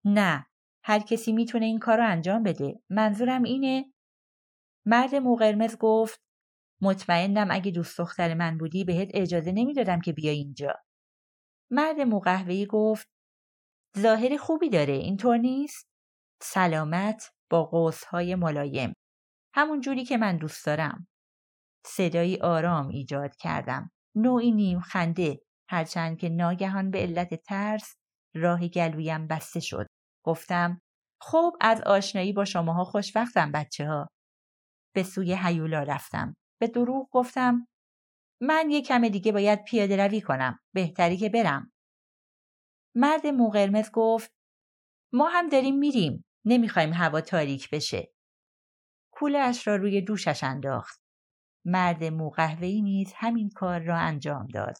نه هر کسی می‌تونه این کار رو انجام بده. منظورم اینه مرد مو قرمز گفت مطمئنم اگه دوست دختر من بودی بهت اجازه نمی‌دادم که بیای اینجا. مرد موقهوهی گفت ظاهر خوبی داره اینطور نیست؟ سلامت با قوسهای ملایم. همون جوری که من دوست دارم. صدایی آرام ایجاد کردم. نوعی نیم خنده هرچند که ناگهان به علت ترس راه گلویم بسته شد. گفتم خب از آشنایی با شماها خوشوقتم بچه ها. به سوی هیولا رفتم. به دروغ گفتم من یک کم دیگه باید پیاده روی کنم. بهتری که برم. مرد موقرمز گفت ما هم داریم میریم. نمی‌خوایم هوا تاریک بشه. کوله اش را روی دوشش انداخت. مرد موقهوهی نیز همین کار را انجام داد.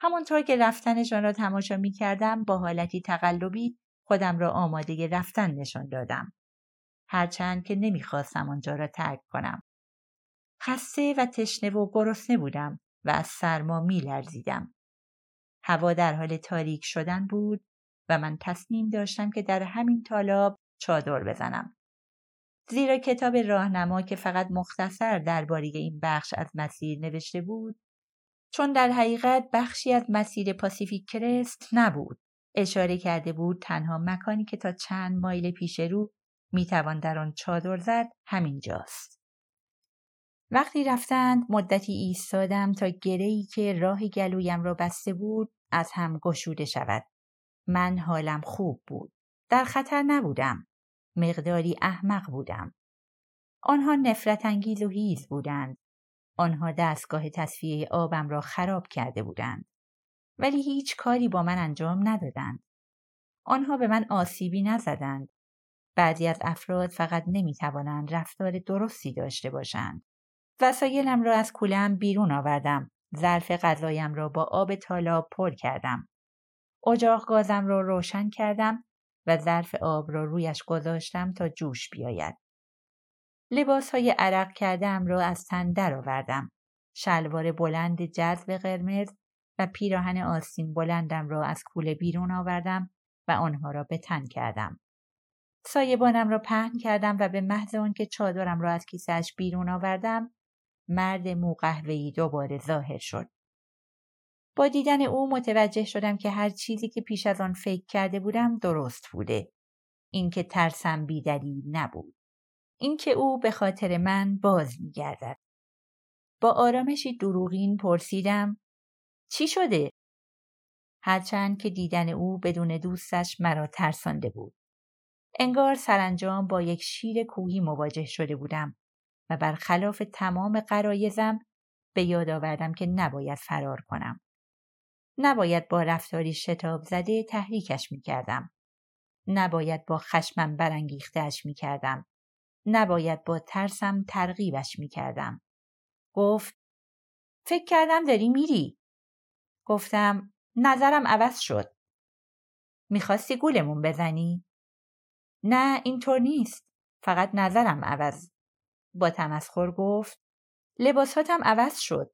همانطور که رفتنشان را تماشا می کردم با حالتی تقلبی خودم را آماده رفتن نشان دادم. هرچند که نمی‌خواستم آنجا را ترک کنم. خسته و تشنه و گرسنه بودم و از سرما می لرزیدم. هوا در حال تاریک شدن بود و من تصمیم داشتم که در همین تالاب چادر بزنم. زیرا کتاب راهنما که فقط مختصر درباره این بخش از مسیر نوشته بود چون در حقیقت بخشی از مسیر پاسیفیک کرست نبود. اشاره کرده بود تنها مکانی که تا چند مایل پیش رو می‌توان در آن چادر زد همینجاست. وقتی رفتند مدتی ایستادم تا گرهی که راه گلویم را بسته بود از هم گشوده شود. من حالم خوب بود. در خطر نبودم. مقداری احمق بودم. آنها نفرت انگیز و هیز بودند. آنها دستگاه تصفیه آبم را خراب کرده بودند. ولی هیچ کاری با من انجام ندادند. آنها به من آسیبی نزدند. بعضی از افراد فقط نمی‌توانند رفتار درستی داشته باشند. وسایلم را از کولم بیرون آوردم. ظرف غذایم را با آب تالاب پر کردم. اجاق گازم را روشن کردم و ظرف آب را رویش گذاشتم تا جوش بیاید. لباس های عرق کردم را از تن درآوردم. شلوار بلند جذب قرمز و پیراهن آستین بلندم را از کوله بیرون آوردم و آنها را به تن کردم. سایبانم را پهن کردم و به محض که چادرم را از کیسهش بیرون آوردم مرد مو قهوه‌ای دوباره ظاهر شد. با دیدن او متوجه شدم که هر چیزی که پیش از آن فکر کرده بودم درست بوده. اینکه ترسم بیدلیل نبود. اینکه او به خاطر من باز میگردد. با آرامشی دروغین پرسیدم چی شده؟ هرچند که دیدن او بدون دوستش مرا ترسانده بود. انگار سرانجام با یک شیر کوهی مواجه شده بودم و برخلاف تمام قرایزم به یاد آوردم که نباید فرار کنم. نباید با رفتاری شتاب زده تحریکش می کردم. نباید با خشمم برانگیختهاش می کردم. نباید با ترسم ترغیبش می کردم. گفت فکر کردم داری میری. گفتم نظرم عوض شد. می‌خواستی گولمون بزنی؟ نه اینطور نیست. فقط نظرم عوض. با تمسخر گفت لباساتم عوض شد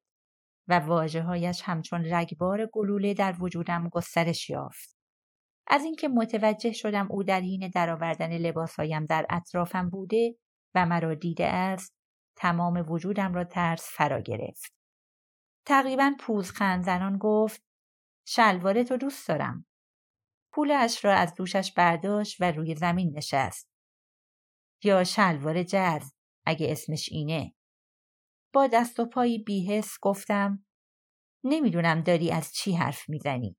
و واجه هایش همچون رگبار گلوله در وجودم گسترش یافت. از اینکه متوجه شدم او در حین درآوردن لباسهایم در اطرافم بوده و مرا دیده است تمام وجودم را ترس فرا گرفت. تقریبا پوزخند زنان گفت شلوار تو دوست دارم. پولش را از دوشش برداشت و روی زمین نشست. یا شلوار جز اگه اسمش اینه. با دست و پایی بیهس گفتم نمی‌دونم داری از چی حرف می‌زنی.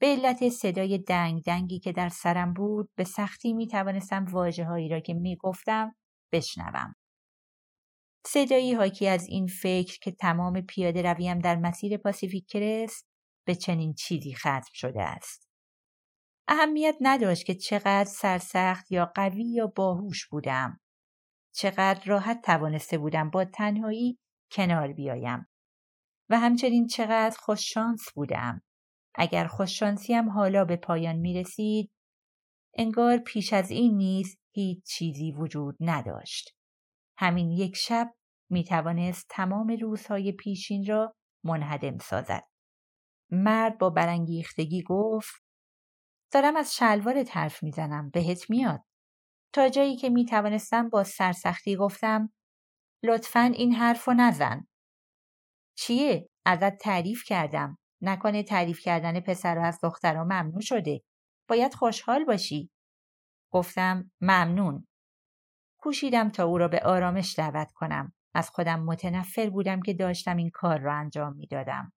به علت صدای دنگ دنگی که در سرم بود به سختی می توانستم واجه هایی را که می گفتم بشنوم. صدایی حاکی از این فکر که تمام پیاده رویم در مسیر پاسیفیک کرست به چنین چیزی ختم شده است. اهمیت نداشت که چقدر سرسخت یا قوی یا باهوش بودم. چقدر راحت توانسته بودم با تنهایی کنار بیایم. و همچنین چقدر خوششانس بودم. اگر خوششانسیم حالا به پایان می رسید انگار پیش از این نیز هیچ چیزی وجود نداشت. همین یک شب می توانست تمام روزهای پیشین را منهدم سازد. مرد با برانگیختگی گفت دارم از شلوار حرف می‌زنم بهت میاد. تا جایی که می توانستم با سرسختی گفتم لطفا این حرف نزن. چیه؟ ازت تعریف کردم. نکنه تعریف کردن پسر از دخترها ممنوع شده. باید خوشحال باشی. گفتم ممنون. کوشیدم تا او را به آرامش دعوت کنم. از خودم متنفر بودم که داشتم این کار را انجام می‌دادم.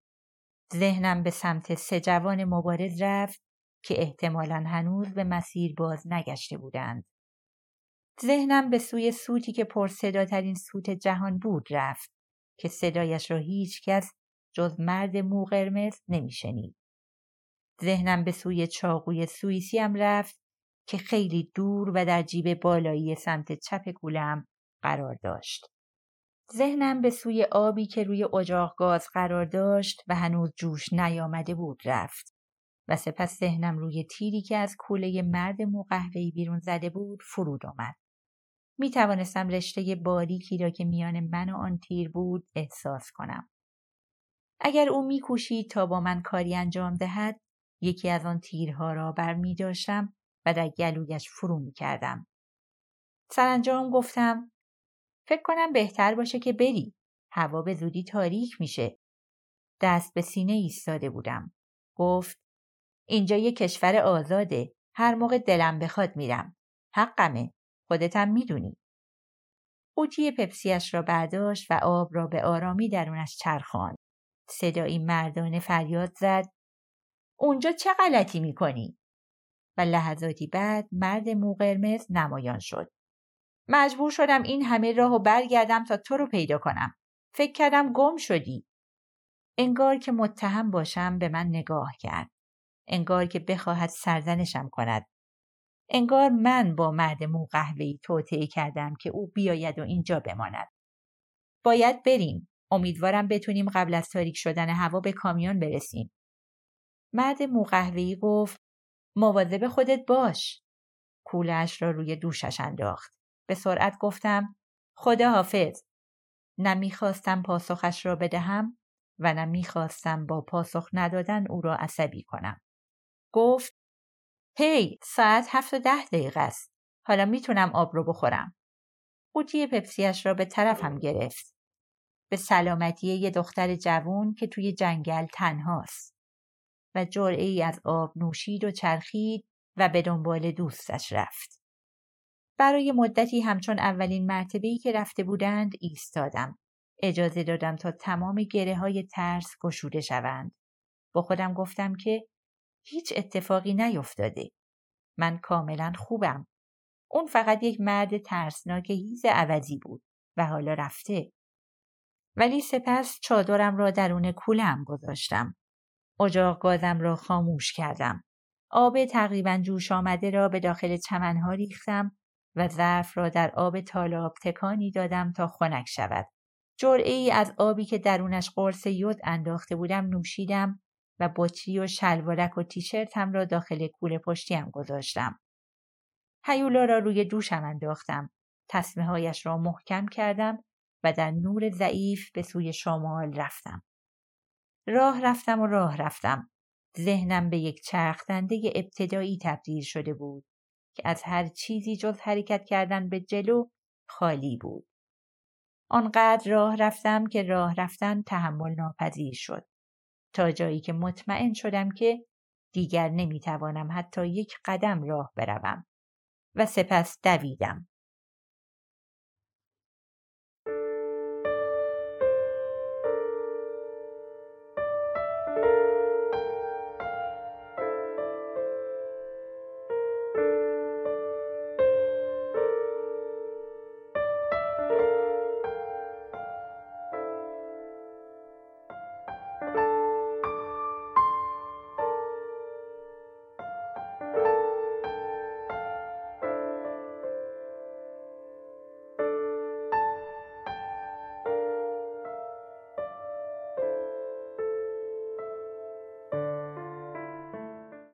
ذهنم به سمت سه جوان مبارز رفت که احتمالا هنوز به مسیر باز نگشته بودند. ذهنم به سوی سوتی که پرصداترین سوت جهان بود رفت که صدایش را هیچ کس جز مرد مو قرمز نمیشنید. ذهنم به سوی چاقوی سوئیسی هم رفت که خیلی دور و در جیب بالایی سمت چپ کولم قرار داشت. ذهنم به سوی آبی که روی اجاق گاز قرار داشت و هنوز جوش نیامده بود رفت و سپس ذهنم روی تیری که از کوله مرد موقهوهی بیرون زده بود فرود آمد. می توانستم رشته باریکی را که میان من و آن تیر بود احساس کنم. اگر او میکوشید تا با من کاری انجام دهد یکی از آن تیرها را بر می داشتم و در گلویش فرو می کردم. سرانجام گفتم فکر کنم بهتر باشه که بری. هوا به زودی تاریک میشه. دست به سینه ایستاده بودم. گفت اینجا یه کشور آزاده. هر موقع دلم بخواد میرم. حقمه. خودتم می‌دونی. قوطی پپسیش را برداشت و آب را به آرامی درونش چرخاند. صدایی مردانه فریاد زد. اونجا چه غلطی می‌کنی؟ و لحظاتی بعد مرد مو قرمز نمایان شد. مجبور شدم این همه راه و برگردم تا تو رو پیدا کنم. فکر کردم گم شدی. انگار که متهم باشم به من نگاه کرد. انگار که بخواهد سرزنشم کند. انگار من با مرد مو قهوه‌ای توطئه کردم که او بیاید و اینجا بماند. باید بریم. امیدوارم بتونیم قبل از تاریک شدن هوا به کامیون برسیم. مرد مو قهوه‌ای گفت مواظب خودت باش. کولش را روی دوشش انداخت. به سرعت گفتم خدا حافظ. نه می‌خواستم پاسخش را بدهم و نه می‌خواستم با پاسخ ندادن او را عصبی کنم. گفت هی ساعت هفت و ده دقیقه است. حالا می‌تونم آب رو بخورم. قوطی پپسیش را به طرفم گرفت. به سلامتی یه دختر جوون که توی جنگل تنهاست. و جرعه از آب نوشید و چرخید و به دنبال دوستش رفت. برای مدتی همچون اولین مرتبه‌ای که رفته بودند ایستادم. اجازه دادم تا تمام گره های ترس گشوده شوند. با خودم گفتم که هیچ اتفاقی نیفتاده. من کاملا خوبم. اون فقط یک مرد ترسناک هیز عوضی بود و حالا رفته. ولی سپس چادرم را درون کولم گذاشتم. اجاق گازم را خاموش کردم. آب تقریبا جوش آمده را به داخل چمنها ریختم و ظرف را در آب تالاب تکانی دادم تا خنک شود. جرعه ای از آبی که درونش قرص یود انداخته بودم نوشیدم و بطری و شلوارک و تیشرتم را داخل کوله پشتیم گذاشتم. هیولا را روی دوشم انداختم. تصمه هایش را محکم کردم و در نور ضعیف به سوی شمال رفتم. راه رفتم و راه رفتم. ذهنم به یک چرخدنده ابتدایی تبدیل شده بود که از هر چیزی جز حرکت کردن به جلو خالی بود. آنقدر راه رفتم که راه رفتن تحمل ناپذیر شد. تا جایی که مطمئن شدم که دیگر نمی‌توانم حتی یک قدم راه بروم و سپس دویدم.